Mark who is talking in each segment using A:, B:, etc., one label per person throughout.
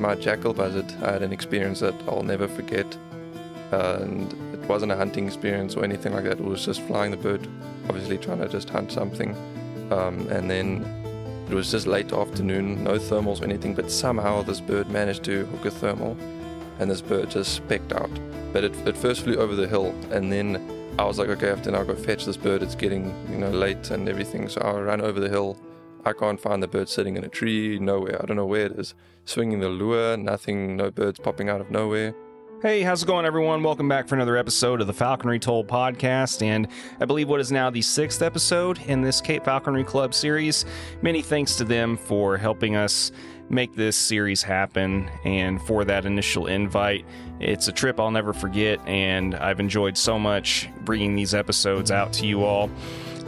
A: my jackal buzzard, I had an experience that I'll never forget. Uh, and it wasn't a hunting experience or anything like that. It was just flying the bird, obviously trying to just hunt something. Um, and then it was just late afternoon, no thermals or anything, but somehow this bird managed to hook a thermal and this bird just specked out. But it, it first flew over the hill and then I was like, okay, I have to now go fetch this bird. It's getting, you know, late and everything. So I ran over the hill. I can't find the bird sitting in a tree, nowhere. I don't know where it is. Swinging the lure, nothing, no birds popping out of nowhere.
B: Hey, how's it going, everyone? Welcome back for another episode of the Falconry Told podcast, and I believe what is now the sixth episode in this Cape Falconry Club series. Many thanks to them for helping us make this series happen and for that initial invite. It's a trip I'll never forget, and I've enjoyed so much bringing these episodes out to you all.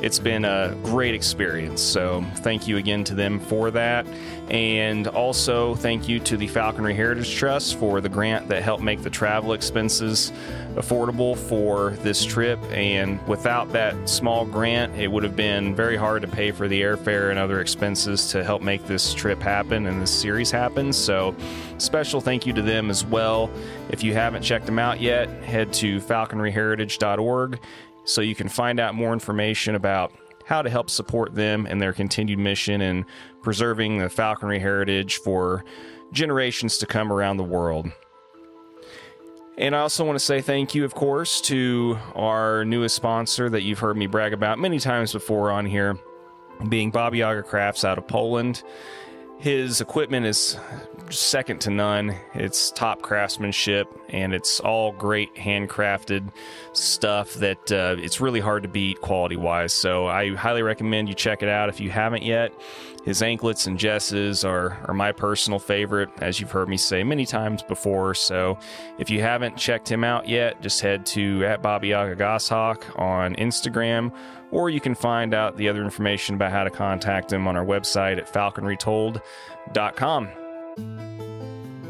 B: It's been a great experience, so thank you again to them for that. And also, thank you to the Falconry Heritage Trust for the grant that helped make the travel expenses affordable for this trip. And without that small grant, it would have been very hard to pay for the airfare and other expenses to help make this trip happen and this series happen. So, special thank you to them as well. If you haven't checked them out yet, head to falconryheritage.org so you can find out more information about how to help support them and their continued mission in preserving the falconry heritage for generations to come around the world. And I also want to say thank you, of course, to our newest sponsor that you've heard me brag about many times before on here, being Baba Yaga Crafts out of Poland. His equipment is second to none. It's top craftsmanship, and it's all great handcrafted stuff that uh, it's really hard to beat quality wise. So I highly recommend you check it out if you haven't yet. His anklets and jesses are, are my personal favorite, as you've heard me say many times before. So if you haven't checked him out yet, just head to at Baba Yaga Goshawk on Instagram or you can find out the other information about how to contact him on our website at falconrytold.com.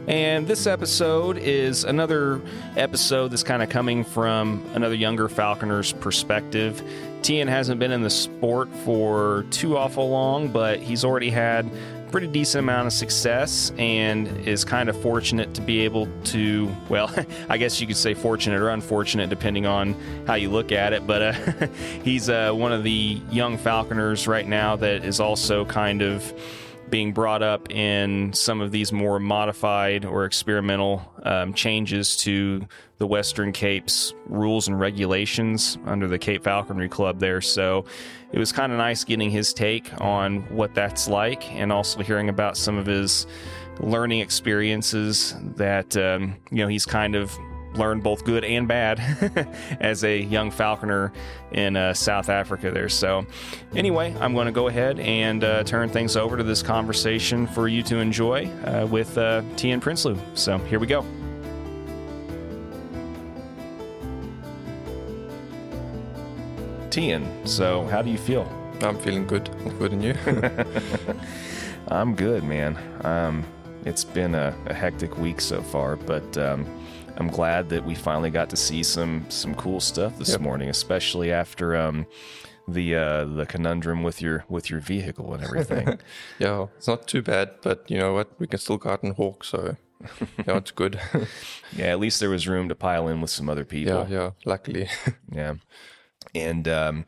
B: And this episode is another episode that's kind of coming from another younger falconer's perspective. Thean hasn't been in the sport for too awful long, but he's already had pretty decent amount of success and is kind of fortunate to be able to well i guess you could say fortunate or unfortunate depending on how you look at it. But uh, he's uh, one of the young falconers right now that is also kind of being brought up in some of these more modified or experimental um, changes to the Western Cape's rules and regulations under the Cape Falconry Club there. So it was kind of nice getting his take on what that's like and also hearing about some of his learning experiences that, um, you know, he's kind of learned both good and bad as a young falconer in uh, South Africa there. So, anyway, I'm going to go ahead and uh, turn things over to this conversation for you to enjoy uh, with uh, Thean Prinsloo. So, here we go. Thean, so how do you feel?
A: I'm feeling good. I'm Good, and you?
B: I'm good, man. Um, it's been a, a, hectic week so far, but um, I'm glad that we finally got to see some some cool stuff this yep. morning, especially after um, the uh, the conundrum with your with your vehicle and everything.
A: yeah, it's not too bad, but you know what? We can still garden hawk, so yeah, it's good.
B: yeah, at least there was room to pile in with some other people.
A: Yeah, yeah, luckily.
B: yeah, and um,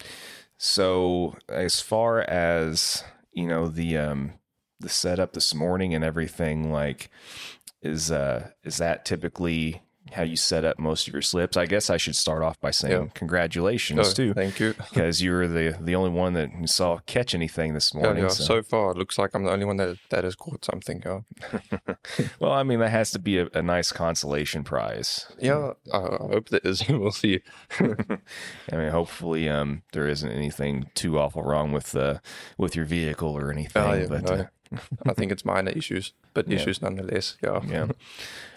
B: so as far as you know the um, the setup this morning and everything, like is uh is that typically how you set up most of your slips. I guess I should start off by saying yeah. congratulations
A: oh,
B: too.
A: Thank you,
B: because you were the the only one that saw catch anything this morning.
A: Yeah, yeah. So. so. far, it looks like I'm the only one that that has caught something. Yeah.
B: well, I mean, that has to be a, a nice consolation prize.
A: Yeah, I, I hope there is. we'll see.
B: I mean, hopefully, um, there isn't anything too awful wrong with uh, with your vehicle or anything. Oh, but. No. Uh,
A: I think it's minor issues, but issues nonetheless. Yeah.
B: Yeah.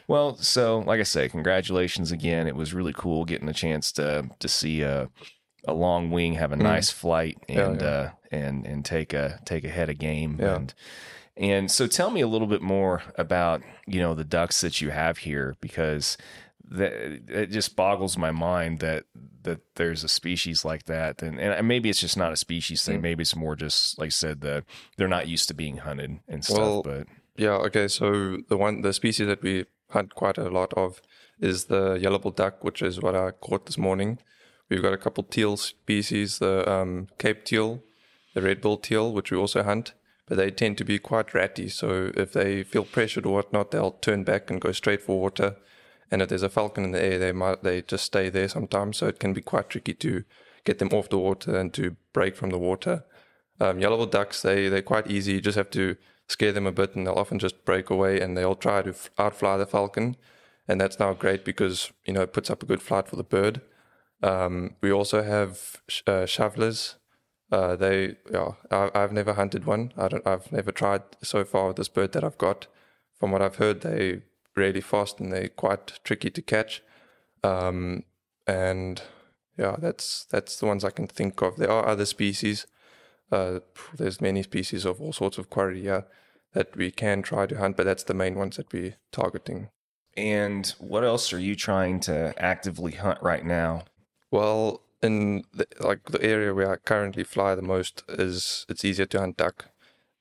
B: Well, so like I say, congratulations again. It was really cool getting a chance to to see a a long wing have a mm. nice mm. flight and yeah, yeah. Uh, and and take a take a head of game
A: yeah.
B: and and so tell me a little bit more about you know the ducks that you have here because that it just boggles my mind that that there's a species like that and, and maybe it's just not a species thing mm. maybe it's more just like I said that they're not used to being hunted and stuff
A: well,
B: but
A: Yeah, okay. So the one, the species that we hunt quite a lot of is the yellow-billed duck, which is what I caught this morning. We've got a couple teal species, the um, Cape teal, the red-billed teal, which we also hunt, but they tend to be quite ratty. So if they feel pressured or whatnot, they'll turn back and go straight for water. And if there's a falcon in the air, they might they just stay there sometimes. So it can be quite tricky to get them off the water and to break from the water. Um, yellow-billed ducks, they they're quite easy. You just have to scare them a bit, and they'll often just break away, and they'll try to outfly the falcon, and that's now great because you know it puts up a good flight for the bird. Um, we also have sh- uh. Uh, they, yeah, I, I've never hunted one. I don't. I've never tried so far with this bird that I've got. From what I've heard, they really fast and they're quite tricky to catch. Um, and yeah, that's that's the ones I can think of. There are other species. Uh, there's many species of all sorts of quarry yeah, that we can try to hunt, but that's the main ones that we're targeting.
B: And what else are you trying to actively hunt right now?
A: Well, in the, like the area where I currently fly the most is it's easier to hunt duck.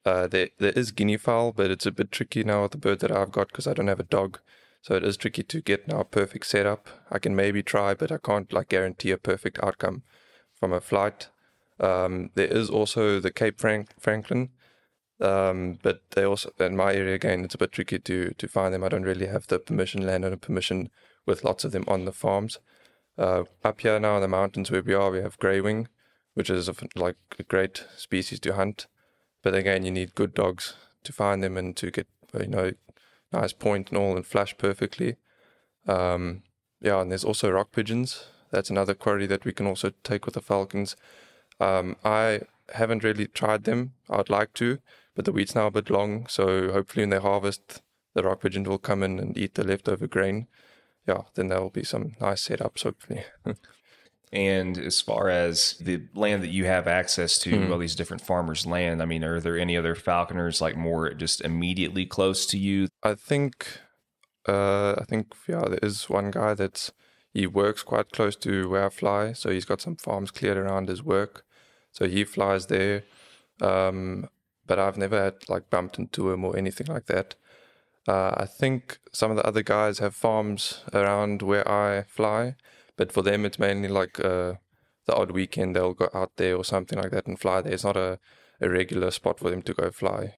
A: Uh, there there is guinea fowl, but it's a bit tricky now with the bird that I've got because I don't have a dog, so it is tricky to get now a perfect setup. I can maybe try, but I can't like guarantee a perfect outcome from a flight. Um, there is also the Cape Frank- francolin, um, but they also in my area again it's a bit tricky to to find them. I don't really have the permission landowner permission with lots of them on the farms. Uh, up here now in the mountains where we are, we have grey wing, which is a, like a great species to hunt. But again, you need good dogs to find them and to get you know nice point and all and flash perfectly. Um, yeah, and there's also rock pigeons. That's another quarry that we can also take with the falcons. Um, I haven't really tried them. I'd like to, but the wheat's now a bit long, so hopefully when they harvest, the rock pigeon will come in and eat the leftover grain. Yeah, then there will be some nice setups hopefully.
B: And as far as the land that you have access to,
A: Mhm.
B: all these different farmers' land, I mean, are there any other falconers like more just immediately close to you?
A: I think, uh, I think yeah, there is one guy that's he works quite close to where I fly, so he's got some farms cleared around his work, so he flies there. Um, but I've never had like bumped into him or anything like that. Uh, I think some of the other guys have farms around where I fly, but for them it's mainly like uh, the odd weekend they'll go out there or something like that and fly there. It's not a, a regular spot for them to go fly.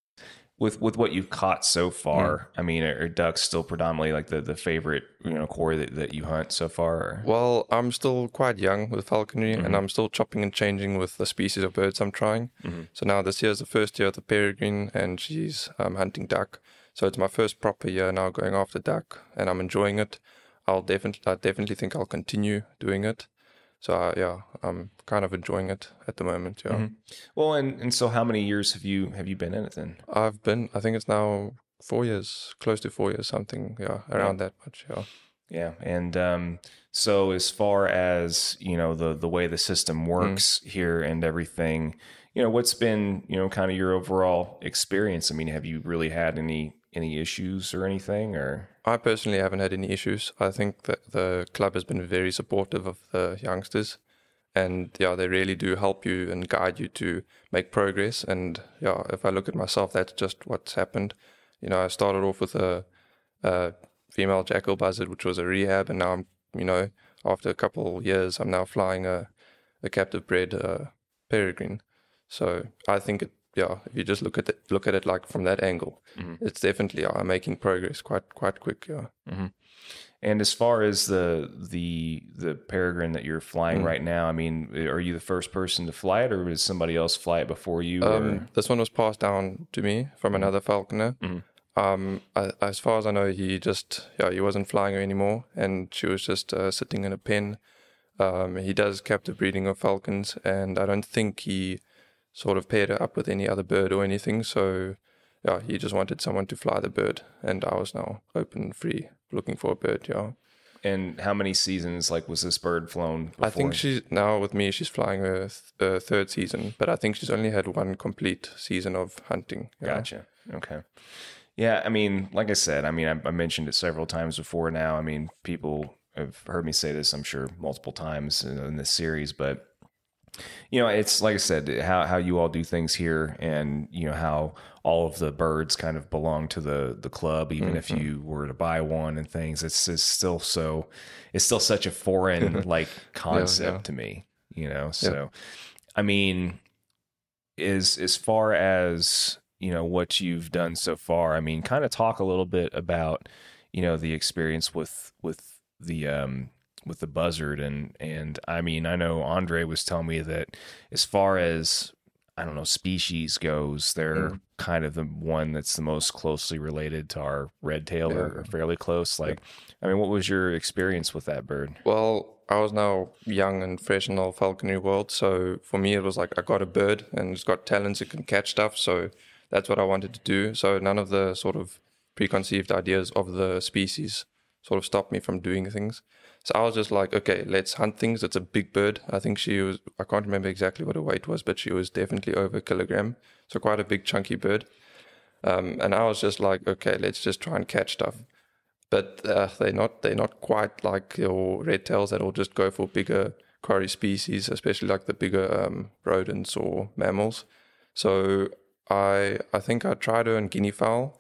B: With with what you've caught so far,
A: Hmm.
B: I mean, are, are ducks still predominantly like the, the favorite you know core that, that you hunt so far? Or?
A: Well, I'm still quite young with falconry,
B: Mhm.
A: and I'm still chopping and changing with the species of birds I'm trying.
B: Mhm.
A: So now this year is the first year of the peregrine, and she's um, hunting duck. So it's my first proper year now going after duck, and I'm enjoying it. I'll definitely, I definitely think I'll continue doing it. So uh, yeah, I'm kind of enjoying it at the moment. Yeah,
B: Mhm. Well, and, and so how many years have you have you been in it then?
A: I've been, I think it's now four years, close to four years, something. Yeah, around that much. Yeah.
B: Yeah, and um, so as far as you know the the way the system works here and everything, you know, what's been you know kind of your overall experience? I mean, have you really had any any issues or anything? Or
A: I personally haven't had any issues. I think that the club has been very supportive of the youngsters, and yeah, they really do help you and guide you to make progress. And yeah, if I look at myself, that's just what's happened. You know, I started off with a, a female jackal buzzard, which was a rehab, and now I'm, you know, after a couple years, I'm now flying a, a captive bred uh, peregrine. So I think it, yeah, if you just look at it, look at it like from that angle,
B: Mhm.
A: it's definitely I'm making progress quite quite quick. Yeah.
B: and as far as the the the peregrine that you're flying
A: Mm.
B: right now, I mean, are you the first person to fly it, or did somebody else fly it before you?
A: Um, this one was passed down to me from another falconer.
B: Mhm.
A: Um, I, as far as I know, he just yeah he wasn't flying her anymore, and she was just uh, sitting in a pen. Um, he does captive breeding of falcons, and I don't think he sort of paired her up with any other bird or anything. So yeah, he just wanted someone to fly the bird, and I was now open and free looking for a bird. Yeah,
B: and how many seasons like was this bird flown? Before?
A: I think she's now with me. She's flying her th- uh, third season, but I think she's only had one complete season of hunting. know.
B: Gotcha. Okay. Yeah, I mean, like I said, I mean, I, I mentioned it several times before now. I mean, people have heard me say this, I'm sure, multiple times in, in this series, but you know, it's like I said, how how you all do things here, and you know how all of the birds kind of belong to the the club, even mm-hmm. if you were to buy one and things. It's, it's still so, it's still such a foreign like concept yeah, yeah. to me, you know. So, yeah. I mean, is as far as you know what you've done so far. I mean, kind of talk a little bit about you know the experience with with the um with the buzzard. And and I mean I know Andre was telling me that as far as I don't know species goes they're mm. kind of the one that's the most closely related to our red tail yeah. or, fairly close. Like yeah. I mean what was your experience with that bird?
A: Well I was now young and fresh in the falconry world. So for me it was like I got a bird and it's got talents it can catch stuff. So that's what I wanted to do. So none of the sort of preconceived ideas of the species sort of stopped me from doing things so I was just like, okay, let's hunt things. It's a big bird. I think she was, I can't remember exactly what her weight was, but she was definitely over a kilogram. So quite a big, chunky bird. Um, and I was just like, okay, let's just try and catch stuff. But uh, they're not they're not quite like your red tails that will just go for bigger quarry species, especially like the bigger um, rodents or mammals. So I I think I tried her in guinea fowl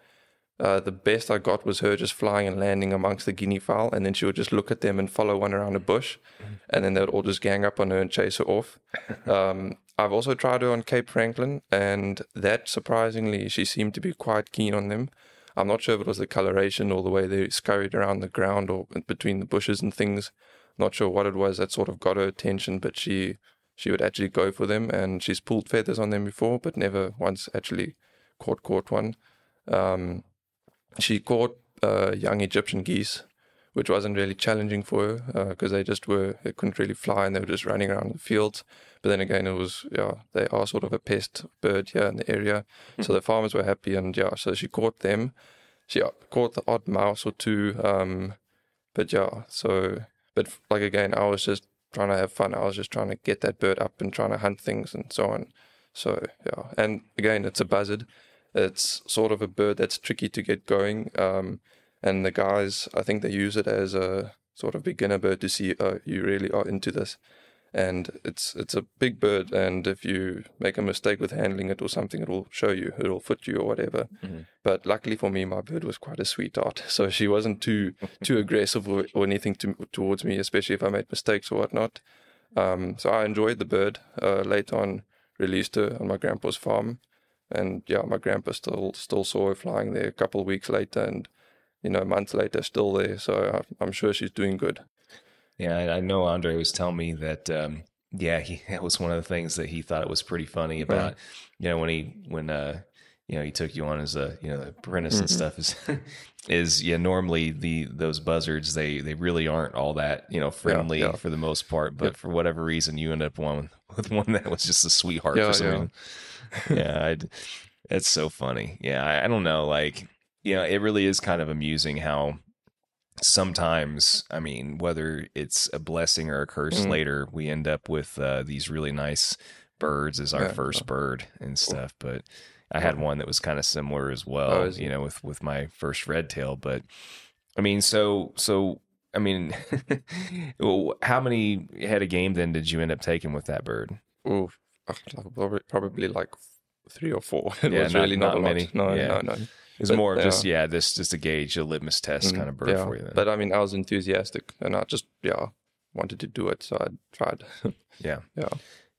A: uh, the best I got was her just flying and landing amongst the guinea fowl, and then she would just look at them and follow one around a bush, and then they'd all just gang up on her and chase her off. Um, I've also tried her on Cape francolin, and that surprisingly, she seemed to be quite keen on them. I'm not sure if it was the coloration or the way they scurried around the ground or between the bushes and things. Not sure what it was that sort of got her attention, but she she would actually go for them, and she's pulled feathers on them before, but never once actually caught caught one. Um, she caught uh, young Egyptian geese, which wasn't really challenging for her because uh, they just were they couldn't really fly and they were just running around the fields. But then again, it was yeah they are sort of a pest bird here in the area, mm-hmm. so the farmers were happy and yeah, so she caught them. She uh, caught the odd mouse or two, um, but yeah, so but like again, I was just trying to have fun. I was just trying to get that bird up and trying to hunt things and so on. So yeah, and again, it's a buzzard. It's sort of a bird that's tricky to get going. Um, and the guys, I think they use it as a sort of beginner bird to see, oh, you really are into this. And it's it's a big bird, and if you make a mistake with handling it or something, it will show you, it will foot you or whatever. Mm-hmm. But luckily for me, my bird was quite a sweetheart, so she wasn't too too aggressive or, or anything to, towards me, especially if I made mistakes or whatnot. Um, so I enjoyed the bird. Uh, later on, released her on my grandpa's farm, and yeah, my grandpa still still saw her flying there a couple of weeks later, and you know, months later, still there. So I'm sure she's doing good.
B: Yeah, I know Andre was telling me that. Um, yeah, he that was one of the things that he thought it was pretty funny about. Right. You know, when he when uh you know he took you on as a you know apprentice mm-hmm. and stuff is is yeah normally the those buzzards they they really aren't all that you know friendly yeah, yeah. for the most part but for whatever reason you end up one with one that was just a sweetheart yeah, for some reason yeah, I'd, it's so funny. Yeah, I, I don't know. Like, you know, it really is kind of amusing how sometimes, I mean, whether it's a blessing or a curse mm. later, we end up with uh, these really nice birds as our yeah, first bird and stuff. But I had one that was kind of similar as well, oh, you know, with with my first red tail. But I mean, so so I mean, how many head of game then did you end up taking with that bird?
A: Ooh, probably like three or four. It yeah, was not, really not, not many. No, yeah. no, no.
B: It's more of just yeah, this just a gauge, a litmus test mm, kind of bird
A: yeah.
B: for you. Then.
A: But I mean, I was enthusiastic, and I just yeah wanted to do it, so I tried.
B: yeah,
A: yeah.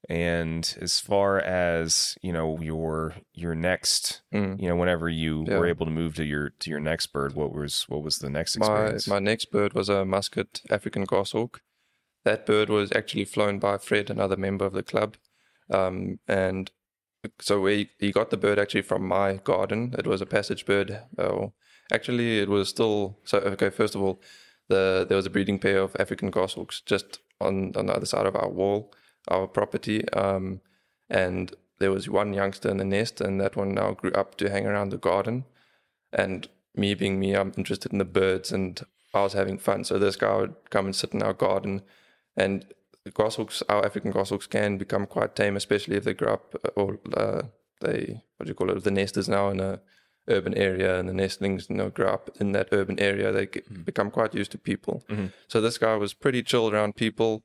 B: And as far as you know, your your next, mm. you know, whenever you yeah. were able to move to your to your next bird, what was what was the next experience?
A: My my next bird was a musket African goshawk. That bird was actually flown by Fred, another member of the club. Um, and so we he got the bird actually from my garden. It was a passage bird. Oh, actually, it was still so. Okay, first of all, the there was a breeding pair of African goshawks just on on the other side of our wall, our property. Um, and there was one youngster in the nest, and that one now grew up to hang around the garden. And me being me, I'm interested in the birds, and I was having fun. So this guy would come and sit in our garden, and the goshawks, our African goshawks can become quite tame, especially if they grow up uh, or uh, they what do you call it? The nest is now in a urban area, and the nestlings you know grow up in that urban area. They get, mm-hmm. become quite used to people. Mm-hmm. So this guy was pretty chill around people.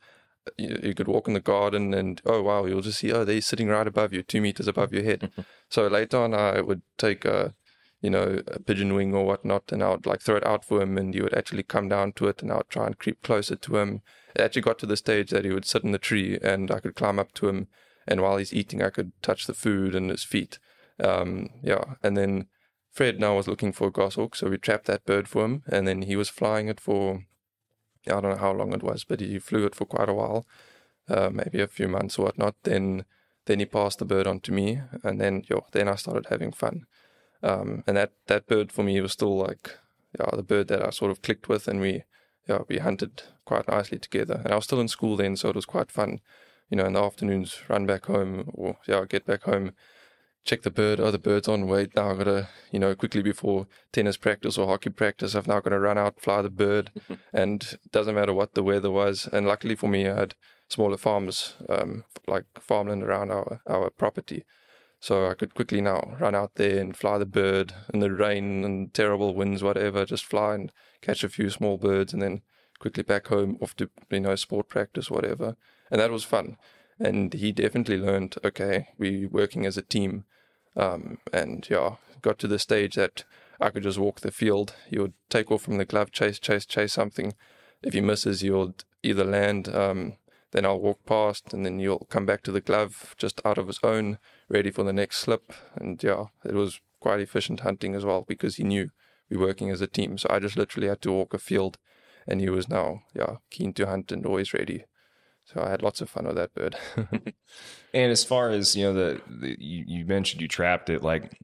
A: You, you could walk in the garden and oh wow, you'll just see oh they're sitting right above you, two meters above your head. so later on, I would take a you know a pigeon wing or whatnot, and I would like throw it out for him, and he would actually come down to it, and I would try and creep closer to him. It actually got to the stage that he would sit in the tree, and I could climb up to him, and while he's eating, I could touch the food and his feet. Um, yeah, and then Fred now was looking for a goshawk, so we trapped that bird for him, and then he was flying it for I don't know how long it was, but he flew it for quite a while, uh, maybe a few months or whatnot. Then then he passed the bird on to me, and then yo, then I started having fun. Um, and that that bird for me was still like yeah the bird that I sort of clicked with, and we yeah we hunted quite nicely together. And I was still in school then, so it was quite fun. You know, in the afternoons, run back home or yeah, get back home check the bird. Oh, the bird's on. Wait, now I've got to, you know, quickly before tennis practice or hockey practice, I've now got to run out, fly the bird. and it doesn't matter what the weather was. And luckily for me, I had smaller farms, um, like farmland around our, our property. So I could quickly now run out there and fly the bird in the rain and terrible winds, whatever, just fly and catch a few small birds and then quickly back home off to, you know, sport practice, whatever. And that was fun. And he definitely learned, okay, we're working as a team um, and yeah, got to the stage that I could just walk the field. He would take off from the glove, chase, chase, chase something. If he misses, he'll either land, um, then I'll walk past, and then he'll come back to the glove just out of his own, ready for the next slip. And yeah, it was quite efficient hunting as well because he knew we were working as a team. So I just literally had to walk a field, and he was now yeah keen to hunt and always ready. So I had lots of fun with that bird.
B: and as far as you know, the, the you, you, mentioned you trapped it. Like,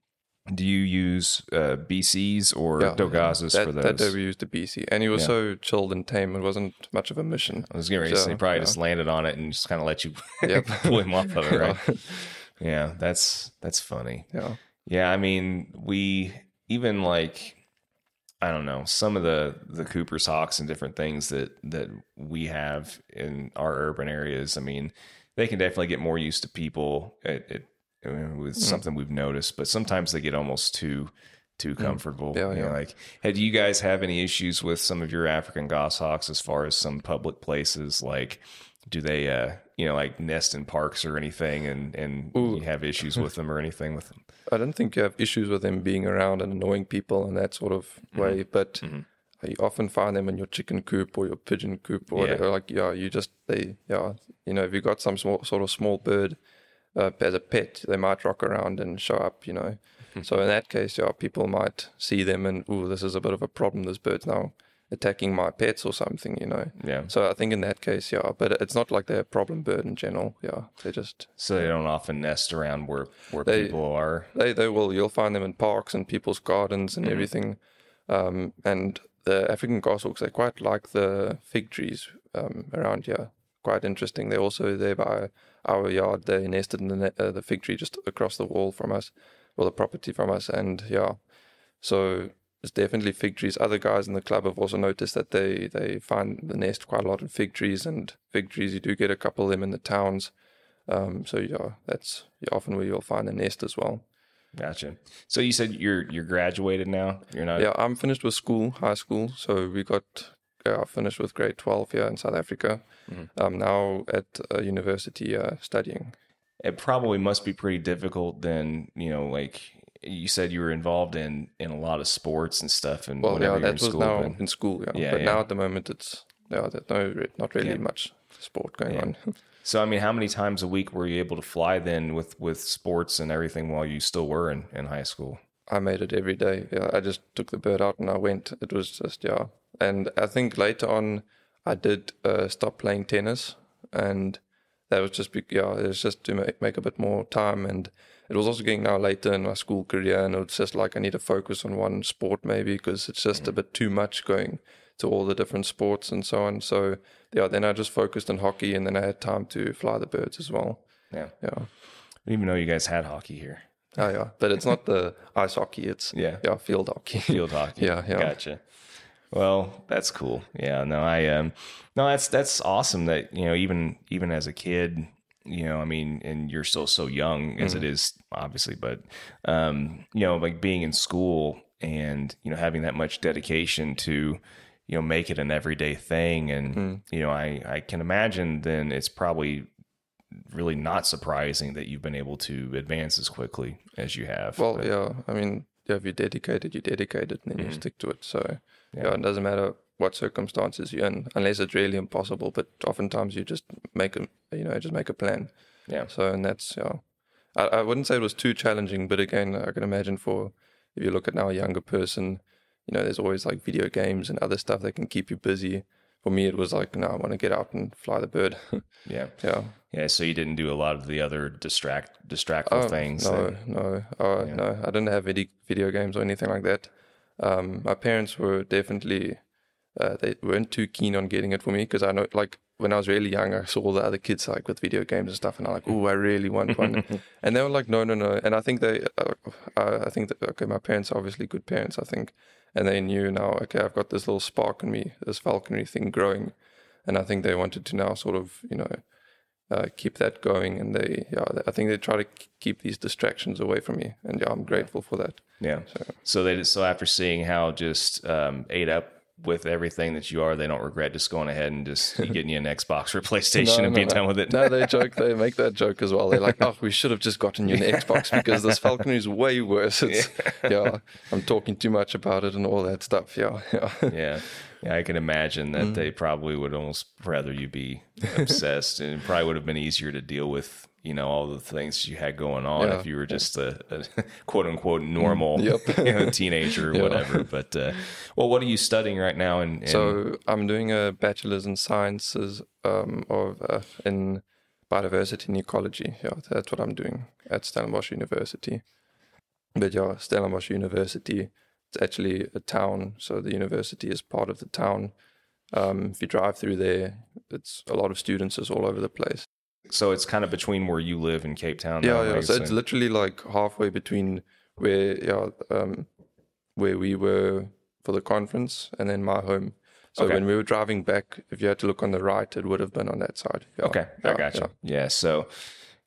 B: do you use uh, BCs or yeah, dho-gazas
A: that,
B: for those?
A: That day we used a BC, and he was yeah. so chilled and tame. It wasn't much of a mission.
B: I was getting ready so, say, probably yeah. just landed on it and just kind of let you yep. pull him off of it, right? yeah, that's that's funny.
A: Yeah,
B: yeah. I mean, we even like I don't know some of the the Cooper's hawks and different things that that we have in our urban areas. I mean, they can definitely get more used to people. It, it, it was mm. something we've noticed, but sometimes they get almost too too mm. comfortable. Yeah, yeah. You know, like, had you guys have any issues with some of your African goshawks as far as some public places? Like, do they, uh, you know, like nest in parks or anything, and and you have issues with them or anything with them?
A: I don't think you have issues with them being around and annoying people in that sort of mm-hmm. way, but mm-hmm. you often find them in your chicken coop or your pigeon coop or yeah. whatever. Like, yeah, you just, they, yeah, you know, if you got some small, sort of small bird uh, as a pet, they might rock around and show up, you know. So in that case, yeah, people might see them and, oh, this is a bit of a problem. This bird's now attacking my pets or something, you know.
B: Yeah.
A: So I think in that case, yeah, but it's not like they're a problem bird in general. Yeah, they just
B: so they don't often nest around where where they, people are.
A: They they will. You'll find them in parks and people's gardens and mm-hmm. everything. Um, and the African goshawks, they quite like the fig trees um, around here. Quite interesting. They're also there by our yard. They nested in the uh, the fig tree just across the wall from us, or the property from us. And yeah, so it's definitely fig trees. Other guys in the club have also noticed that they, they find the nest quite a lot in fig trees, and fig trees you do get a couple of them in the towns. Um, so yeah, that's often where you'll find a nest as well.
B: Gotcha. So you said you're you're graduated now. You're not.
A: Yeah, I'm finished with school, high school. So we got yeah, finished with grade twelve here in South Africa. Mm-hmm. I'm now at a university uh, studying.
B: It probably must be pretty difficult then, you know, like you said you were involved in in a lot of sports and stuff and
A: well yeah that was school, now but, in school yeah, yeah but yeah. now at the moment it's yeah there's no not really yeah. much sport going on.
B: So i mean how many times a week were you able to fly then with with sports and everything while you still were in in high school?
A: I made it every day yeah. I just took the bird out and i went. It was just yeah. And i think later on i did uh, stop playing tennis and that was just yeah it was just to make, make a bit more time and it was also getting now later in my school career, and it's just like I need to focus on one sport maybe because it's just mm. a bit too much going to all the different sports and so on. So yeah, then I just focused on hockey, and then I had time to fly the birds as well.
B: Yeah,
A: yeah. I
B: didn't even know you guys had hockey here.
A: Oh yeah, but it's not the ice hockey. It's yeah, yeah, field hockey.
B: Field hockey.
A: yeah, yeah.
B: Gotcha. Well, that's cool. Yeah, no, I um, no, that's that's awesome that you know even even as a kid, you know, I mean, and you're still so young as mm-hmm. it is, obviously, but, um, you know, like being in school and, you know, having that much dedication to, you know make it an everyday thing and
A: Mm.
B: you know i i can imagine then it's probably really not surprising that you've been able to advance as quickly as you have
A: Well,
B: But-
A: yeah. I mean, yeah, if you're dedicated, you're dedicated, and then you
B: Mhm.
A: stick to it. So, yeah.
B: Yeah.
A: it doesn't matter what circumstances you're in, unless it's really impossible. But oftentimes, you just make a, you know, just make a plan.
B: yeah
A: So, and that's yeah. I, I wouldn't say it was too challenging, but again, I can imagine for if you look at now a younger person, you know, there's always like video games and other stuff that can keep you busy. For me, it was like, no, I want to get out and fly the bird.
B: yeah
A: yeah.
B: yeah so you didn't do a lot of the other distract distractful
A: Oh,
B: things
A: No,
B: that-
A: no, uh,
B: Yeah.
A: no. I didn't have video video games or anything like that. Um, my parents were definitely uh, they weren't too keen on getting it for me because I know like when I was really young, I saw all the other kids like with video games and stuff, and I'm like, oh, I really want one. and they were like, no, no, no. And I think they, uh, uh, I think that okay, my parents are obviously good parents, I think, and they knew now, okay, I've got this little spark in me, this falconry thing growing, and I think they wanted to now sort of, you know, uh, keep that going. And they, yeah, I think they try to keep these distractions away from me, and yeah, I'm grateful for that.
B: yeah
A: So
B: so they so after seeing how just um ate up with everything that you are they don't regret just going ahead and just getting you an xbox or playstation
A: No,
B: and
A: no,
B: being
A: no.
B: done with it
A: No, they joke. They make that joke as well. They're like, "Oh, we should have just gotten you an Xbox because this Falcon is way worse." It's, yeah. I'm talking too much about it and all that stuff. Yeah, yeah,
B: yeah. Yeah, I can imagine that
A: Mm.
B: they probably would almost rather you be obsessed, and it probably would have been easier to deal with, you know, all the things you had going on
A: Yeah.
B: if you were just a, a quote unquote normal
A: Yep.
B: you know, teenager or
A: Yeah.
B: whatever. But uh, well, what are you studying right now? And, and
A: So I'm doing a bachelor's in sciences um, of uh, in biodiversity and ecology. Yeah, that's what I'm doing at Stellenbosch University. But yeah, Stellenbosch University, it's actually a town, so the university is part of the town. Um, if you drive through there, it's a lot of students is all over the place.
B: So it's kind of between where you live in Cape Town.
A: Yeah, yeah. So it's literally like halfway between where yeah um where we were for the conference and then my home. So
B: Okay.
A: when we were driving back, if you had to look on the right, it would have been on that side. Yeah,
B: Okay, I
A: yeah,
B: gotcha. Yeah. so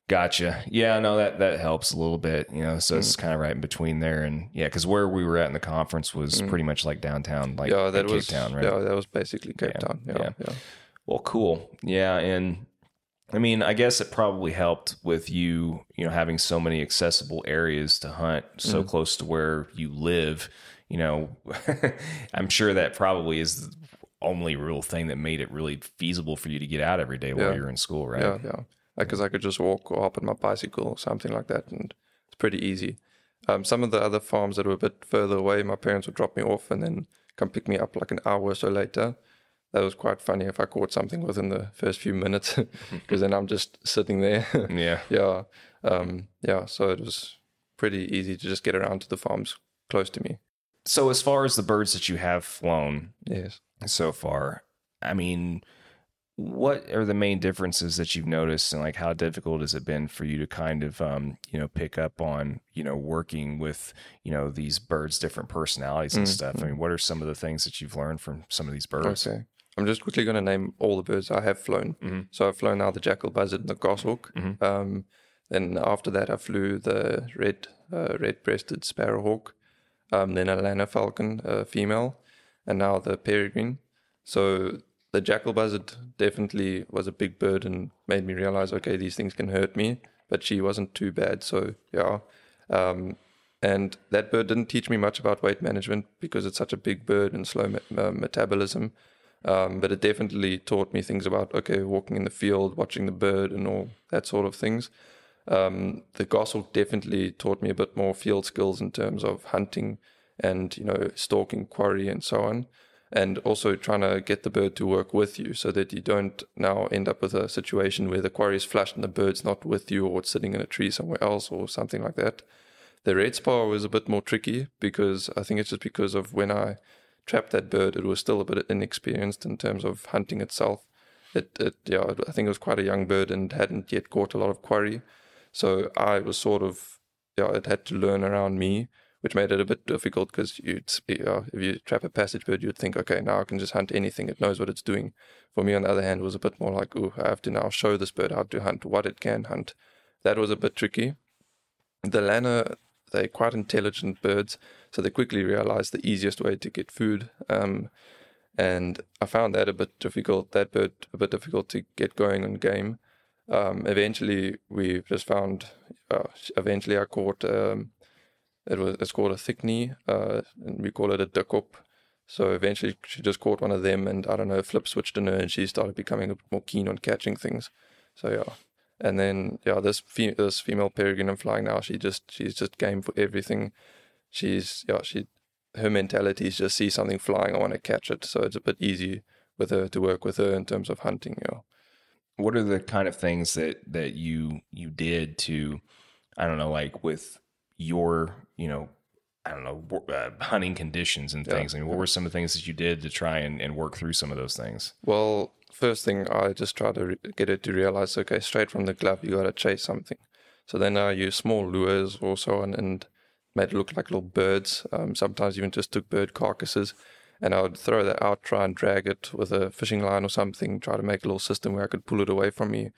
B: gotcha. Yeah, no, that that helps a little bit. You know, so
A: Mm.
B: it's kind of right in between there, and yeah, because where we were at in the conference was pretty much like downtown, like
A: Mm. Yeah, that
B: Cape
A: was
B: Town, right?
A: yeah, that was basically Cape
B: Yeah,
A: Town. Yeah,
B: yeah.
A: yeah.
B: Well, cool. Yeah, and I mean, I guess it probably helped with you, you know, having so many accessible areas to hunt so
A: Mm.
B: close to where you live. You know, I'm sure that probably is the only real thing that made it really feasible for you to get out every day while
A: Yeah.
B: you're in school, right?
A: Yeah, yeah. Because I could just walk or hop on my bicycle or something like that, and it's pretty easy. Um, some of the other farms that were a bit further away, my parents would drop me off and then come pick me up like an hour or so later. That was quite funny if I caught something within the first few minutes, because then I'm just sitting there.
B: Yeah.
A: yeah, um, yeah. So it was pretty easy to just get around to the farms close to me.
B: So, as far as the birds that you have flown
A: Yes.
B: so far, I mean, what are the main differences that you've noticed, and like how difficult has it been for you to kind of, um, you know, pick up on, you know, working with, you know, these birds' different personalities and
A: Mm,
B: stuff? I mean, what are some of the things that you've learned from some of these birds?
A: Okay. I'm just quickly going to name all the birds I have flown.
B: Mhm.
A: So I've flown now the jackal buzzard and the goshawk.
B: Mhm.
A: Um, then after that, I flew the red uh, red-breasted sparrowhawk. Um, then a lanner falcon, a female, and now the peregrine. So the jackal buzzard definitely was a big bird and made me realize, okay, these things can hurt me. But she wasn't too bad. So yeah. Um, and that bird didn't teach me much about weight management because it's such a big bird and slow me- uh, metabolism. Um, but it definitely taught me things about okay, walking in the field, watching the bird, and all that sort of things. Um, the goshawk definitely taught me a bit more field skills in terms of hunting and you know stalking quarry and so on, and also trying to get the bird to work with you so that you don't now end up with a situation where the quarry is flushed and the bird's not with you or it's sitting in a tree somewhere else or something like that. The red spar was a bit more tricky because I think it's just because of when I trapped that bird, it was still a bit inexperienced in terms of hunting itself. It, it yeah, I think it was quite a young bird and hadn't yet caught a lot of quarry. So I was sort of, yeah, it had to learn around me, which made it a bit difficult because you'd, yeah, if you trap a passage bird, you'd think, okay, now I can just hunt anything. It knows what it's doing. For me, on the other hand, it was a bit more like, oh, I have to now show this bird how to hunt, what it can hunt. That was a bit tricky. The Lanner, they're quite intelligent birds, so they quickly realized the easiest way to get food. Um, and I found that a bit difficult. That bird a bit difficult to get going on game. Um, eventually, we just found. Uh, eventually, I caught. Um, it was it's called a thick-knee, uh, and we call it a dikop. So eventually, she just caught one of them, and I don't know, flip switched in her, and she started becoming a bit more keen on catching things. So yeah, and then yeah, this fe- this female peregrine I'm flying now, she just she's just game for everything. She's yeah, she her mentality is just see something flying, I want to catch it. So it's a bit easy with her to work with her in terms of hunting. Yeah.
B: What are the kind of things that that you you did to, I don't know, like with your you know I don't know, uh, hunting conditions and things. Yeah. I mean, what were some of the things that you did to try and, and work through some of those things?
A: Well, first thing, I just tried to re- get it to realize, okay, straight from the glove, you got to chase something. So then I used small lures also and, and made it look like little birds. Um, sometimes even just took bird carcasses and I would throw that out, try and drag it with a fishing line or something, try to make a little system where I could pull it away from me,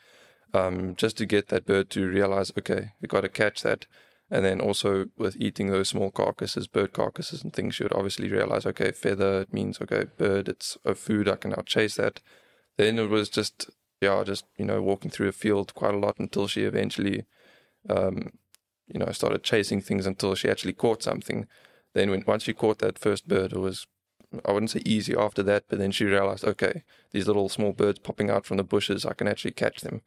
A: um, just to get that bird to realize, okay, we got to catch that. And then also with eating those small carcasses, bird carcasses and things, you would obviously realize, okay, feather, it means, okay, bird, it's a food, I can now chase that. Then it was just, yeah, just, you know, walking through a field quite a lot until she eventually, um, you know, started chasing things until she actually caught something. Then when once she caught that first bird, it was I wouldn't say easy after that, but then she realized, okay, these little small birds popping out from the bushes, I can actually catch them.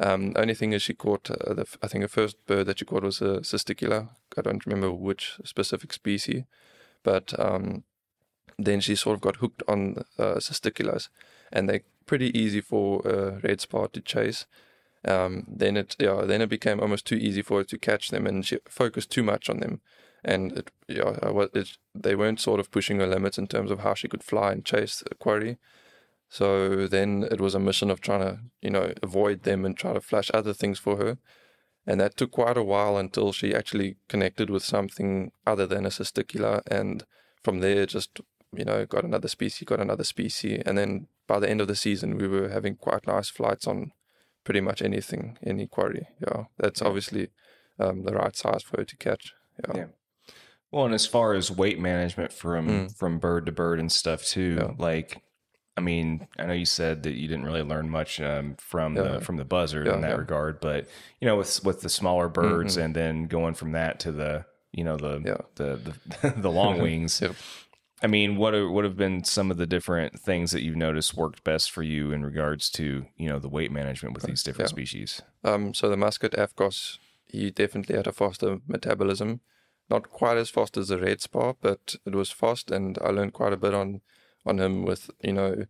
A: Um, only thing is, she caught, uh, the, I think the first bird that she caught was a cisticola. I don't remember which specific species, but um, then she sort of got hooked on uh, and they're pretty easy for a red spar to chase. Um, then it, yeah, then it became almost too easy for her to catch them, and she focused too much on them and it, yeah, it, they weren't sort of pushing her limits in terms of how she could fly and chase a quarry. So then it was a mission of trying to, you know, avoid them and try to flash other things for her. And that took quite a while until she actually connected with something other than a cisticola. And from there, just, you know, got another species, got another species. And then by the end of the season, we were having quite nice flights on pretty much anything, any quarry. Yeah, that's obviously um, the right size for her to catch. yeah. yeah.
B: Well, and as far as weight management from mm. from bird to bird and stuff too, yeah. like I mean, I know you said that you didn't really learn much um, from yeah. the from the buzzard yeah, in that regard, but you know, with with the smaller birds mm-hmm. and then going from that to the you know the the the, the long wings. I mean, what are, what have been some of the different things that you've noticed worked best for you in regards to you know the weight management with these different species?
A: Um, so the musket Afgos, he definitely had a faster metabolism not quite as fast as the red spar, but it was fast, and I learned quite a bit on on him with you know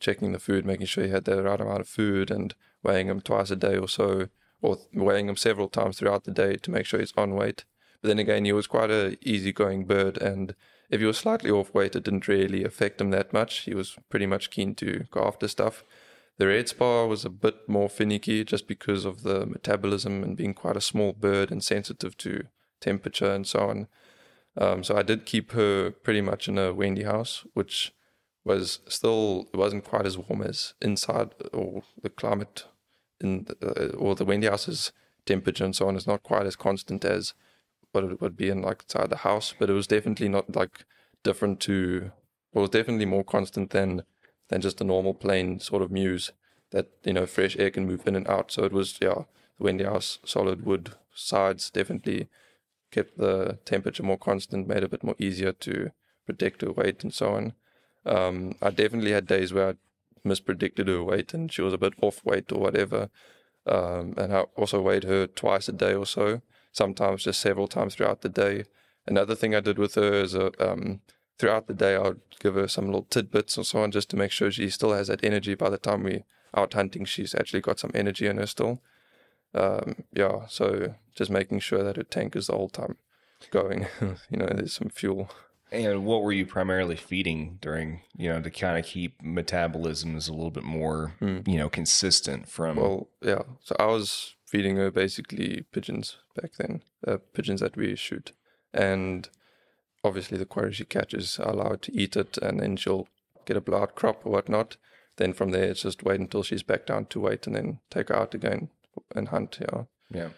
A: checking the food, making sure he had the right amount of food, and weighing him twice a day or so, or weighing him several times throughout the day to make sure he's on weight. But then again, he was quite a easygoing bird, and if he was slightly off weight, it didn't really affect him that much. He was pretty much keen to go after stuff. The red spar was a bit more finicky just because of the metabolism and being quite a small bird and sensitive to temperature and so on. Um, so I did keep her pretty much in a Wendy house, which was still it wasn't quite as warm as inside or the climate in the, uh, or the Wendy house's temperature and so on is not quite as constant as what it would be in like inside the house, but it was definitely not like different to it was definitely more constant than than just a normal plain sort of mews that you know fresh air can move in and out. So it was yeah, the Wendy house solid wood sides definitely kept the temperature more constant, made it a bit more easier to predict her weight and so on. Um, I definitely had days where I mispredicted her weight and she was a bit off weight or whatever. Um, and I also weighed her twice a day or so, sometimes just several times throughout the day. Another thing I did with her is uh, um, throughout the day, I would give her some little tidbits and so on just to make sure she still has that energy by the time we out hunting. She's actually got some energy in her still um, yeah, so just making sure that her tank is the whole time going. you know, there's some fuel.
B: And what were you primarily feeding during, you know, to kind of keep metabolisms a little bit more, mm. you know, consistent from?
A: Well, yeah. So I was feeding her basically pigeons back then, uh, pigeons that we shoot. And obviously the quarry she catches are allowed to eat it and then she'll get a blood crop or whatnot. Then from there, it's just wait until she's back down to weight and then take her out again and hunt. Yeah.
B: Yeah.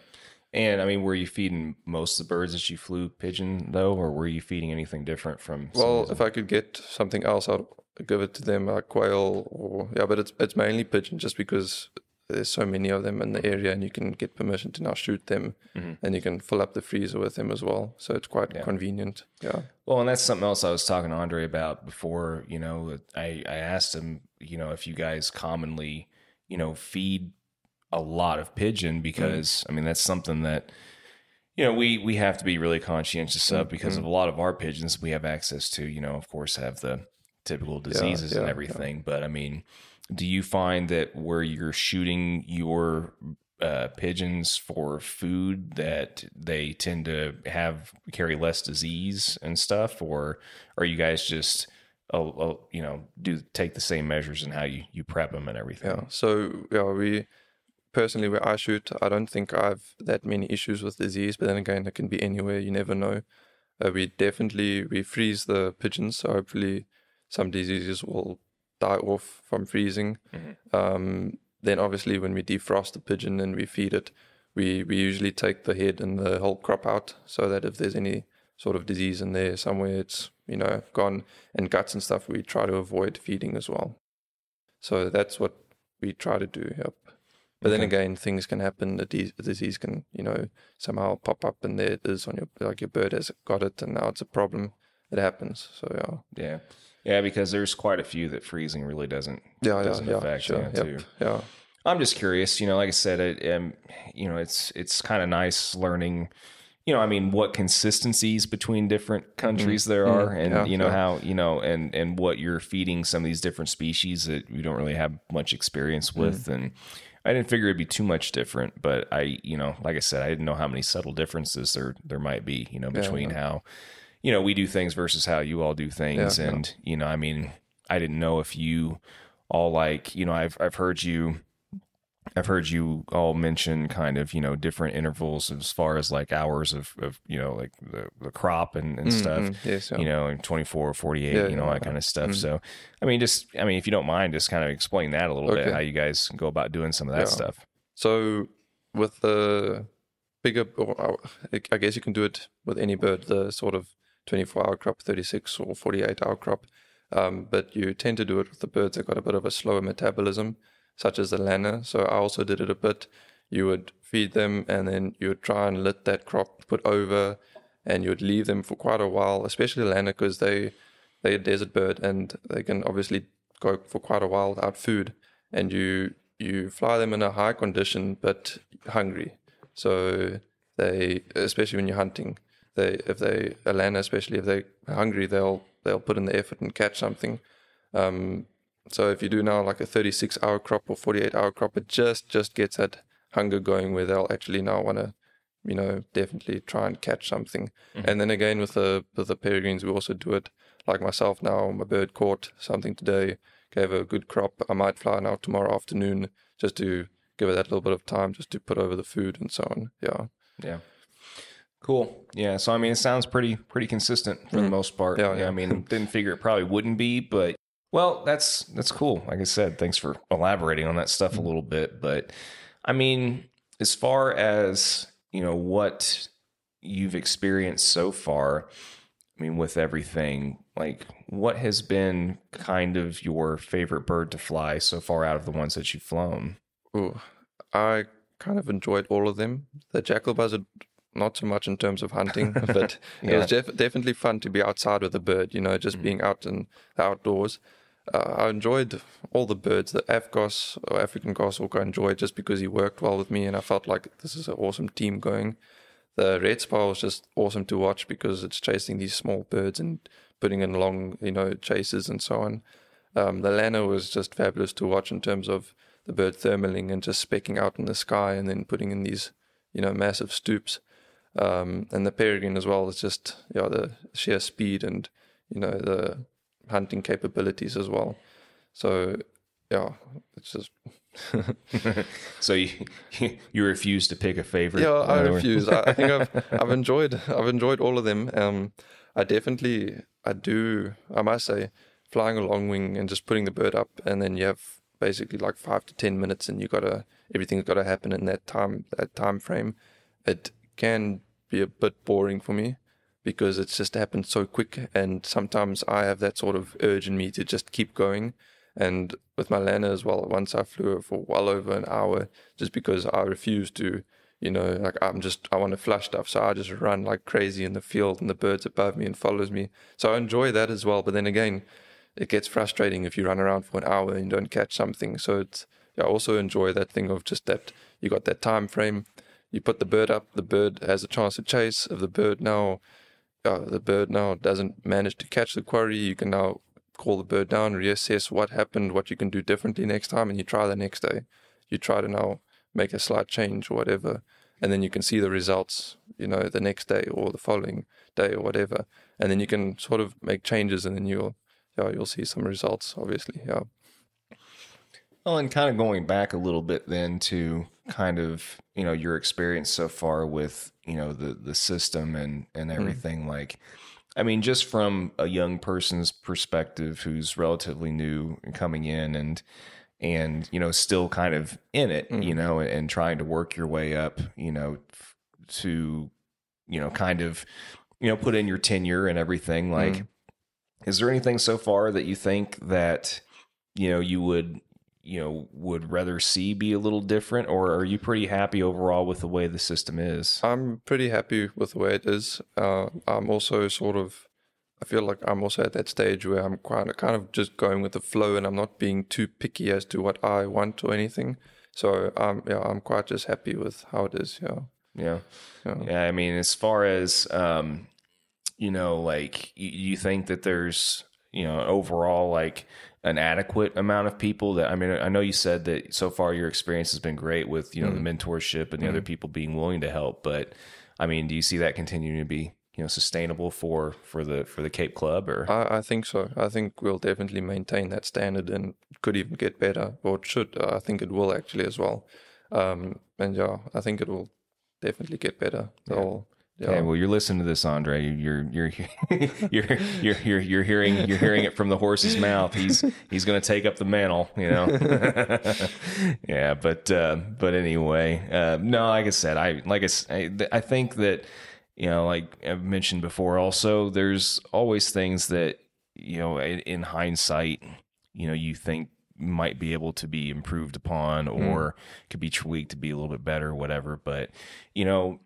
B: And I mean, were you feeding most of the birds that you flew pigeon though, or were you feeding anything different from?
A: Well, if I could get something else, I'd give it to them, like quail or yeah. But it's it's mainly pigeon, just because there's so many of them in the area, and you can get permission to now shoot them,
B: Mhm.
A: and you can fill up the freezer with them as well. So it's quite
B: Yeah.
A: convenient. Yeah.
B: Well, and that's something else I was talking to Andre about before. You know, I I asked him, you know, if you guys commonly, you know, feed a lot of pigeon mm. because I mean that's something that you know we we have to be really conscientious mm. of because mm. of a lot of our pigeons we have access to. You know, of course, have the typical diseases
A: yeah,
B: and
A: yeah.
B: everything. But I mean, do you find that where you're shooting your uh, pigeons for food that they tend to have carry less disease and stuff, or are you guys just oh, oh, you know do take the same measures in how you you prep them and everything?
A: Yeah. So yeah, we personally where I shoot, I don't think I've that many issues with disease. But then again, it can be anywhere. You never know. Uh, we definitely we freeze the pigeons, so hopefully some diseases will die off from freezing.
B: Mhm.
A: Um, then obviously when we defrost the pigeon and we feed it, we we usually take the head and the whole crop out, so that if there's any sort of disease in there somewhere, it's you know gone. And guts and stuff, we try to avoid feeding as well. So that's what we try to do. Yep. But then again, things can happen. A, dis- a disease can, you know, somehow pop up, and there it is on your like your bird has got it, and now it's a problem. It happens. So yeah,
B: Yeah, yeah, because there's quite a few that freezing really doesn't
A: yeah, yeah,
B: doesn't
A: yeah.
B: affect.
A: Sure.
B: yeah,
A: Yep.
B: too.
A: Yeah.
B: I'm just curious, you know, like I said, it, um, you know, it's it's kind of nice learning, you know, I mean, what consistencies between different countries there
A: Mhm.
B: are, and
A: Yeah,
B: you know
A: yeah.
B: how you know, and and what you're feeding some of these different species that you don't really have much experience with,
A: Mm-hmm.
B: and I didn't figure it'd be too much different, but I, you know, like I said, I didn't know how many subtle differences there there might be, you know,
A: Yeah,
B: between how, you know, we do things versus how you all do things,
A: Yeah, yeah.
B: and you know, I mean, I didn't know if you all like, you know, I've I've heard you I've heard you all mention kind of, you know, different intervals as far as like hours of, of you know, like the, the crop and, and stuff,
A: Mhm. Yes. Yeah.
B: you know, and 24, 48,
A: Yeah,
B: you know,
A: yeah,
B: that kind of stuff.
A: Mhm.
B: So, I mean, just, I mean, if you don't mind, just kind of explain that a little bit, how you guys go about doing some of that
A: Yeah.
B: stuff.
A: So with the bigger, I guess you can do it with any bird, the sort of 24 hour crop, 36 or 48 hour crop. Um, but you tend to do it with the birds that got a bit of a slower metabolism, such as the lanner. So I also did it a bit. You would feed them and then you would try and let that crop put over and you would leave them for quite a while, especially lanner because they, they're a desert bird and they can obviously go for quite a while without food. And you you fly them in a high condition but hungry. So they, especially when you're hunting, they if they lanner, especially if they're hungry, they'll they'll put in the effort and catch something. Um, so if you do now like a 36 hour crop or 48 hour crop, it just just gets that hunger going where they'll actually now want to, you know, definitely try and catch something. And then again with the with the peregrines, we also do it like myself now. My bird caught something today, gave a good crop. I might fly now tomorrow afternoon just to give it that little bit of time just to put over the food and so on. Yeah.
B: Yeah. Cool. Yeah. So I mean, it sounds pretty pretty consistent for the mm-hmm. most part.
A: Yeah,
B: Yeah.
A: yeah.
B: I mean, didn't figure it probably wouldn't be, but well, that's that's cool. Like I said, thanks for elaborating on that stuff a mm-hmm. little bit. But I mean, as far as you know, what you've experienced so far, I mean, with everything, like what has been kind of your favorite bird to fly so far out of the ones that you've flown?
A: Ooh, I kind of enjoyed all of them. The jackal buzzard, not so much in terms of hunting, but it was def- definitely fun to be outside with a bird. You know, just being out in the outdoors. Uh, I enjoyed all the birds. The Afgos or African goshawk, I enjoyed just because he worked well with me, and I felt like this is an awesome team going. The red spar was just awesome to watch because it's chasing these small birds and putting in long, you know, chases and so on. Um, the lanner was just fabulous to watch in terms of the bird thermaling and just specking out in the sky and then putting in these, you know, massive stoops. Um, and the peregrine as well is just, yeah, the sheer speed and, you know, the hunting capabilities as well. So, yeah, it's just,
B: so you you refuse to pick a favorite?
A: yeah, I refuse. I, I think I've, I've enjoyed, I've enjoyed all of them. Um, I definitely, I do, I must say, flying a long wing and just putting the bird up and then you have basically like five to ten minutes and you gotta everything's gotta happen in that time that time frame it can be a bit boring for me because it's just happened so quick. And sometimes I have that sort of urge in me to just keep going. And with my lanner as well, once I flew for well over an hour just because I refuse to, you know, like I'm just, I want to flush stuff. So I just run like crazy in the field and the bird's above me and follows me. So I enjoy that as well. But then again, it gets frustrating if you run around for an hour and don't catch something. So it's, I also enjoy that thing of just that you got that time frame. You put the bird up, the bird has a chance to chase. If the bird now, uh, the bird now doesn't manage to catch the quarry, you can now call the bird down, reassess what happened, what you can do differently next time, and you try the next day. You try to now make a slight change or whatever, and then you can see the results, you know, the next day or the following day or whatever, and then you can sort of make changes, and then you'll, yeah, you'll see some results, obviously, yeah.
B: Well, and kind of going back a little bit then to kind of you know your experience so far with you know the the system and and mm-hmm. everything mm. like I mean, just from a young person's perspective who's relatively new and coming in and and you know still kind of in it, mm-hmm. you know, and, and, trying to work your way up, you know, to you know kind of you know put in your tenure and everything. Like, mm-hmm. is there anything so far that you think that you know you would you know would rather see be a little different or are you pretty happy overall with the way the system is?
A: I'm pretty happy with the way it is. Uh, i'm also sort of i feel like i'm also at that stage where i'm kind of, kind of just going with the flow and i'm not being too picky as to what i want or anything. So um, yeah i'm quite just happy with how it is yeah.
B: Yeah. Yeah, yeah i mean as far as um, you know like you think that there's you know overall like an adequate amount of people that I mean I know you said that so far your experience has been great with you know mm. the mentorship and the mm. other people being willing to help but I mean do you see that continuing to be you know sustainable for for the for the Cape Club or
A: I, I think so I think we'll definitely maintain that standard and could even get better or it should I think it will actually as well um, and yeah I think it will definitely get better yeah.
B: Yeah. Okay, well, you're listening to this, Andre. You're you're you're you're you're you're hearing you're hearing it from the horse's mouth. He's he's going to take up the mantle, you know. yeah, but uh, but anyway, uh, no. Like I said, I like I, I think that you know, like I've mentioned before. Also, there's always things that you know, in, in hindsight, you know, you think might be able to be improved upon hmm. or mm. could be tweaked to be a little bit better, whatever. But you know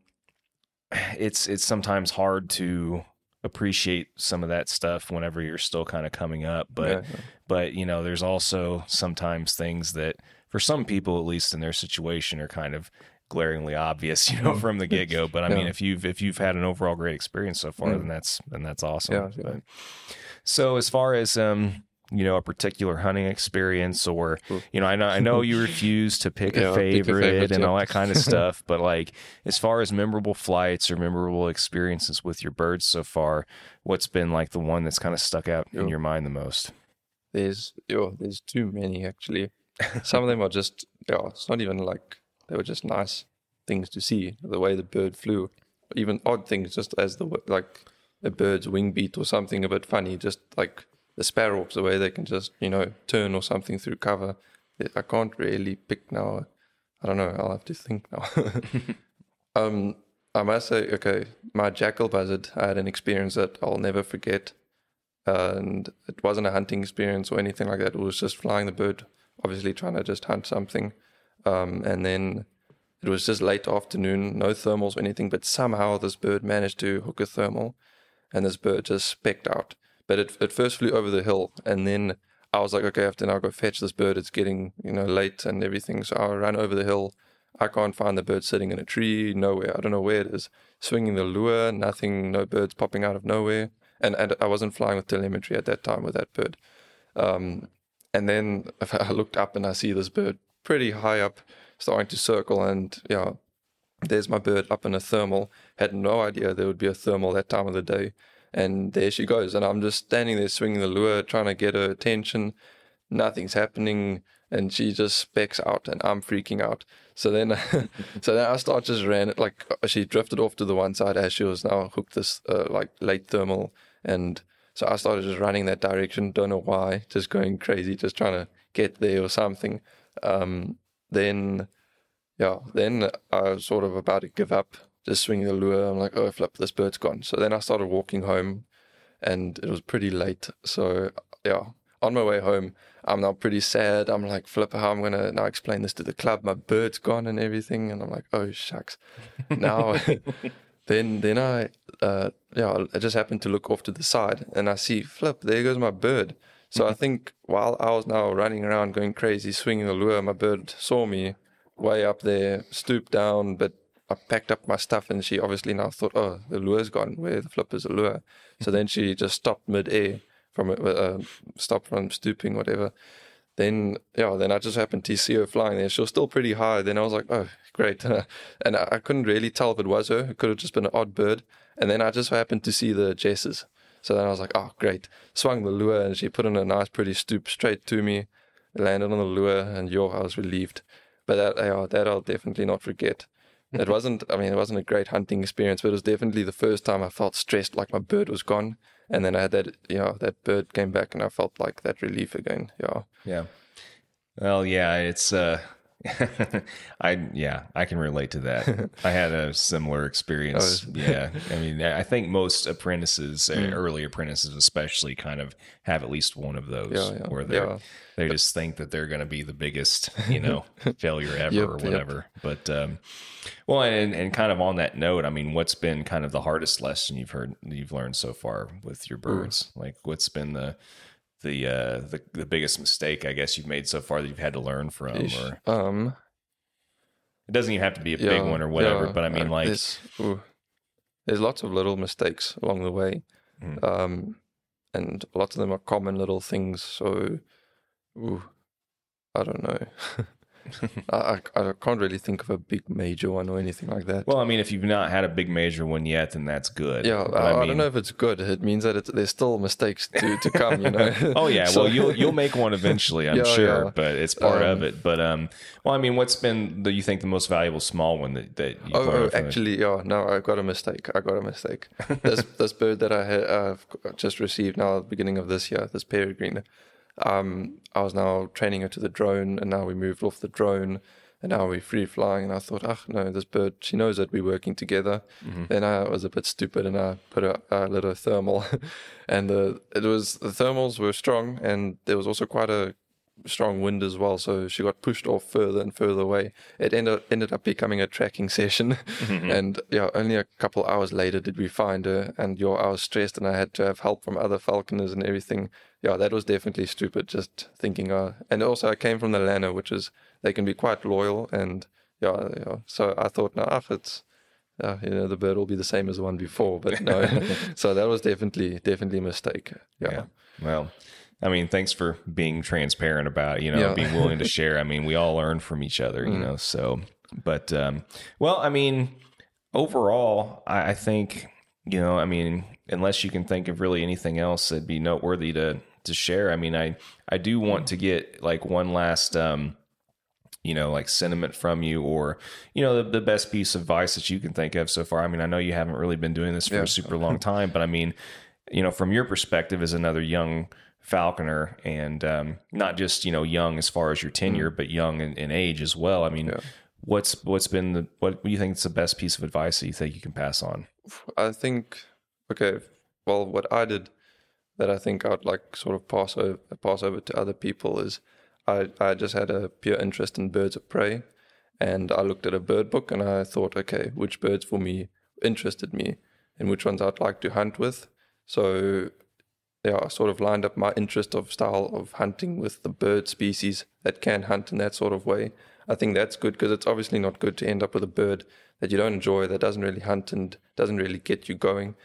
B: it's it's sometimes hard to appreciate some of that stuff whenever you're still kind of coming up but yeah, but you know there's also sometimes things that for some people at least in their situation are kind of glaringly obvious you know from the get-go but i yeah. mean if you've if you've had an overall great experience so far then that's then that's awesome yeah, but, so as far as um you know a particular hunting experience or you know I know I know you refuse to pick, yeah, a, favorite pick a favorite and all that kind of stuff but like as far as memorable flights or memorable experiences with your birds so far what's been like the one that's kind of stuck out in your mind the most?
A: There's there's too many actually. Some of them are just yeah it's not even like they were just nice things to see the way the bird flew. Even odd things just as the like a bird's wing beat or something a bit funny just like the sparrows, the way they can just, you know, turn or something through cover. I can't really pick now. I don't know. I'll have to think now. um, I must say, okay, my jackal buzzard, I had an experience that I'll never forget. and it wasn't a hunting experience or anything like that. It was just flying the bird, obviously trying to just hunt something. Um, and then it was just late afternoon, no thermals or anything, but somehow this bird managed to hook a thermal and this bird just specked out. But it, it first flew over the hill, and then I was like, okay, I have to now go fetch this bird. It's getting you know late and everything. So I ran over the hill. I can't find the bird sitting in a tree, nowhere. I don't know where it is. Swinging the lure, nothing, no birds popping out of nowhere. And and I wasn't flying with telemetry at that time with that bird. Um, and then I looked up and I see this bird pretty high up, starting to circle. And yeah, there's my bird up in a thermal. Had no idea there would be a thermal that time of the day. And there she goes. And I'm just standing there swinging the lure, trying to get her attention. Nothing's happening. And she just specks out and I'm freaking out. So then, so then I start just ran it like she drifted off to the one side as she was now hooked this uh, like late thermal. And so I started just running that direction. Don't know why, just going crazy, just trying to get there or something. Um, then, yeah, then I was sort of about to give up just swinging the lure. I'm like, oh flip, this bird's gone. So then I started walking home, and it was pretty late. So yeah, on my way home, I'm now pretty sad. I'm like, flip, how I'm gonna now explain this to the club? My bird's gone and everything, and I'm like, oh shucks. Now, then then I uh, yeah, I just happened to look off to the side, and I see flip. There goes my bird. So I think while I was now running around going crazy, swinging the lure, my bird saw me way up there, stooped down, but I packed up my stuff and she obviously now thought, oh, the lure's gone. Where the flip is the lure? So then she just stopped mid-air from it, uh, stopped from stooping, whatever. Then, yeah, then I just happened to see her flying there. She was still pretty high. Then I was like, oh, great. and I, I couldn't really tell if it was her. It could have just been an odd bird. And then I just happened to see the jesses. So then I was like, oh, great. Swung the lure and she put in a nice, pretty stoop straight to me, landed on the lure, and yo, I was relieved. But that, yeah, that I'll definitely not forget. It wasn't, I mean, it wasn't a great hunting experience, but it was definitely the first time I felt stressed like my bird was gone. And then I had that, you know, that bird came back and I felt like that relief again. Yeah.
B: Yeah. Well, yeah, it's, uh, I yeah, I can relate to that. I had a similar experience. Oh, yeah, I mean, I think most apprentices, uh, mm. early apprentices especially, kind of have at least one of those yeah, yeah. where they yeah. they just think that they're going to be the biggest, you know, failure ever yep, or whatever. Yep. But um, well, and and kind of on that note, I mean, what's been kind of the hardest lesson you've heard you've learned so far with your birds? Like, what's been the the uh the, the biggest mistake I guess you've made so far that you've had to learn from Ish. or um it doesn't even have to be a yeah, big one or whatever yeah, but I mean like
A: there's, there's, lots of little mistakes along the way mm. um and lots of them are common little things so ooh, I don't know I, I can't really think of a big major one or anything like that.
B: Well, I mean, if you've not had a big major one yet, then that's good.
A: Yeah, I, I, mean, I, don't know if it's good. It means that there's still mistakes to, to come. You know.
B: oh yeah, so, well you'll you'll make one eventually, I'm yeah, sure, yeah. but it's part um, of it. But um, well, I mean, what's been the you think the most valuable small one that that you?
A: Oh, oh actually, yeah, no, I got a mistake. I got a mistake. this this bird that I had uh, just received now at the beginning of this year, this peregrine um, I was now training her to the drone, and now we moved off the drone, and now we're free flying. And I thought, ah, no, this bird, she knows that we're working together. Mm-hmm. Then I was a bit stupid, and I put a, a little thermal, and uh, it was the thermals were strong, and there was also quite a strong wind as well, so she got pushed off further and further away. It ended ended up becoming a tracking session, mm-hmm. and yeah, only a couple hours later did we find her. And yeah, I was stressed, and I had to have help from other falconers and everything. Yeah, that was definitely stupid. Just thinking, uh, and also I came from the Lanner, which is they can be quite loyal, and yeah, yeah. So I thought, no, nah, it's uh, you know, the bird will be the same as the one before, but no. so that was definitely definitely a mistake. Yeah. yeah.
B: Well, I mean, thanks for being transparent about, you know, yeah. being willing to share. I mean, we all learn from each other, you mm. know, so, but, um, well, I mean, overall, I, I think, you know, I mean, unless you can think of really anything else that'd be noteworthy to, to share. I mean, I, I do want to get like one last, um, you know, like sentiment from you or, you know, the, the best piece of advice that you can think of so far. I mean, I know you haven't really been doing this for yeah. a super long time, but I mean, you know, from your perspective as another young falconer and um, not just you know young as far as your tenure mm. but young in, in, age as well i mean yeah. what's what's been the what do you think is the best piece of advice that you think you can pass on
A: i think okay well what i did that i think i'd like sort of pass over pass over to other people is i i just had a pure interest in birds of prey and i looked at a bird book and i thought okay which birds for me interested me and which ones i'd like to hunt with so yeah, I sort of lined up my interest of style of hunting with the bird species that can hunt in that sort of way. I think that's good because it's obviously not good to end up with a bird that you don't enjoy, that doesn't really hunt and doesn't really get you going.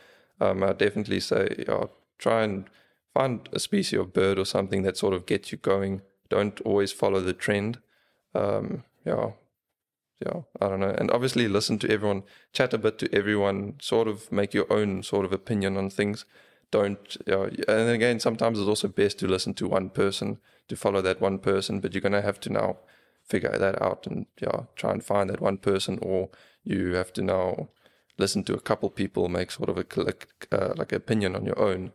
A: Um, I definitely say, try and find a species of bird or something that sort of gets you going. Don't always follow the trend. Um, yeah, yeah, I don't know. And obviously, listen to everyone, chat a bit to everyone, sort of make your own sort of opinion on things don't you know, and again sometimes it's also best to listen to one person to follow that one person but you're going to have to now figure that out and yeah try and find that one person or you have to now listen to a couple people make sort of a uh, like opinion on your own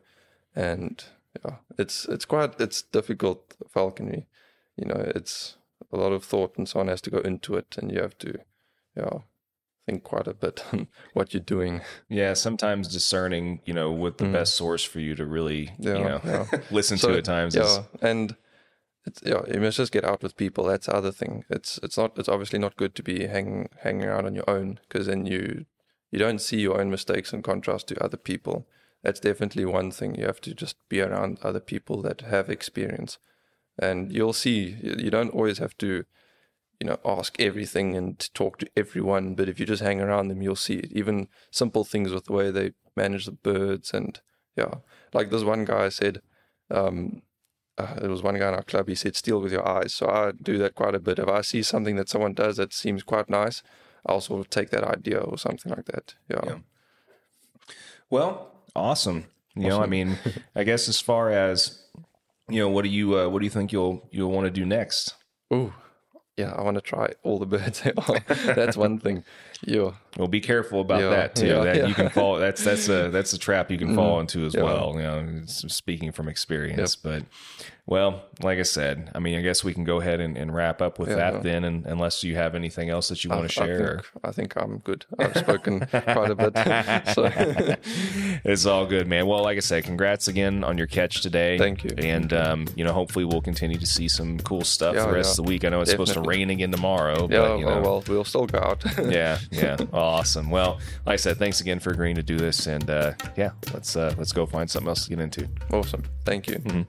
A: and yeah it's it's quite it's difficult falconry you know it's a lot of thought and so on has to go into it and you have to yeah think quite a bit on what you're doing.
B: Yeah, sometimes discerning, you know, what the best source for you to really, you
A: Mm.
B: Know,
A: yeah.
B: listen
A: So,
B: to at times
A: yeah,
B: is
A: and it's yeah, you must just get out with people. That's the other thing. It's it's not it's obviously not good to be hanging hanging out on your own because then you you don't see your own mistakes in contrast to other people. That's definitely one thing. You have to just be around other people that have experience, and you'll see. You don't always have to, you know, ask everything and talk to everyone. But if you just hang around them, you'll see it. Even simple things with the way they manage the birds and yeah, like this one guy said. Um, uh, there was one guy in our club. He said, "Steal with your eyes." So I do that quite a bit. If I see something that someone does that seems quite nice, I'll sort of take that idea or something like that. Yeah,
B: Yeah. Well, awesome. You know, I mean, I guess as far as you know, what do you uh, what do you think you'll you'll want to do next?
A: Ooh, yeah. I want to try all the birds. That's one thing. Yeah,
B: Well, be careful about
A: Yeah,
B: that too.
A: yeah,
B: that
A: yeah.
B: you can fall. That's that's a that's a trap you can fall into as well. You know, speaking from experience. But well, like I said, I mean, I guess we can go ahead and, and wrap up with that then, and, unless you have anything else that you want to
A: I
B: share.
A: think, I think I'm good. I've spoken quite a bit. So
B: it's all good, man. Well, like I said, congrats again on your catch today.
A: Thank you.
B: And um, you know, hopefully we'll continue to see some cool stuff the rest of the week. I know it's supposed to rain again tomorrow,
A: yeah,
B: but you know.
A: oh, well, we'll still go out.
B: yeah, yeah, awesome. Well, like I said, thanks again for agreeing to do this, and uh, yeah, let's uh, let's go find something else to get into.
A: awesome. Thank you.
B: Mhm.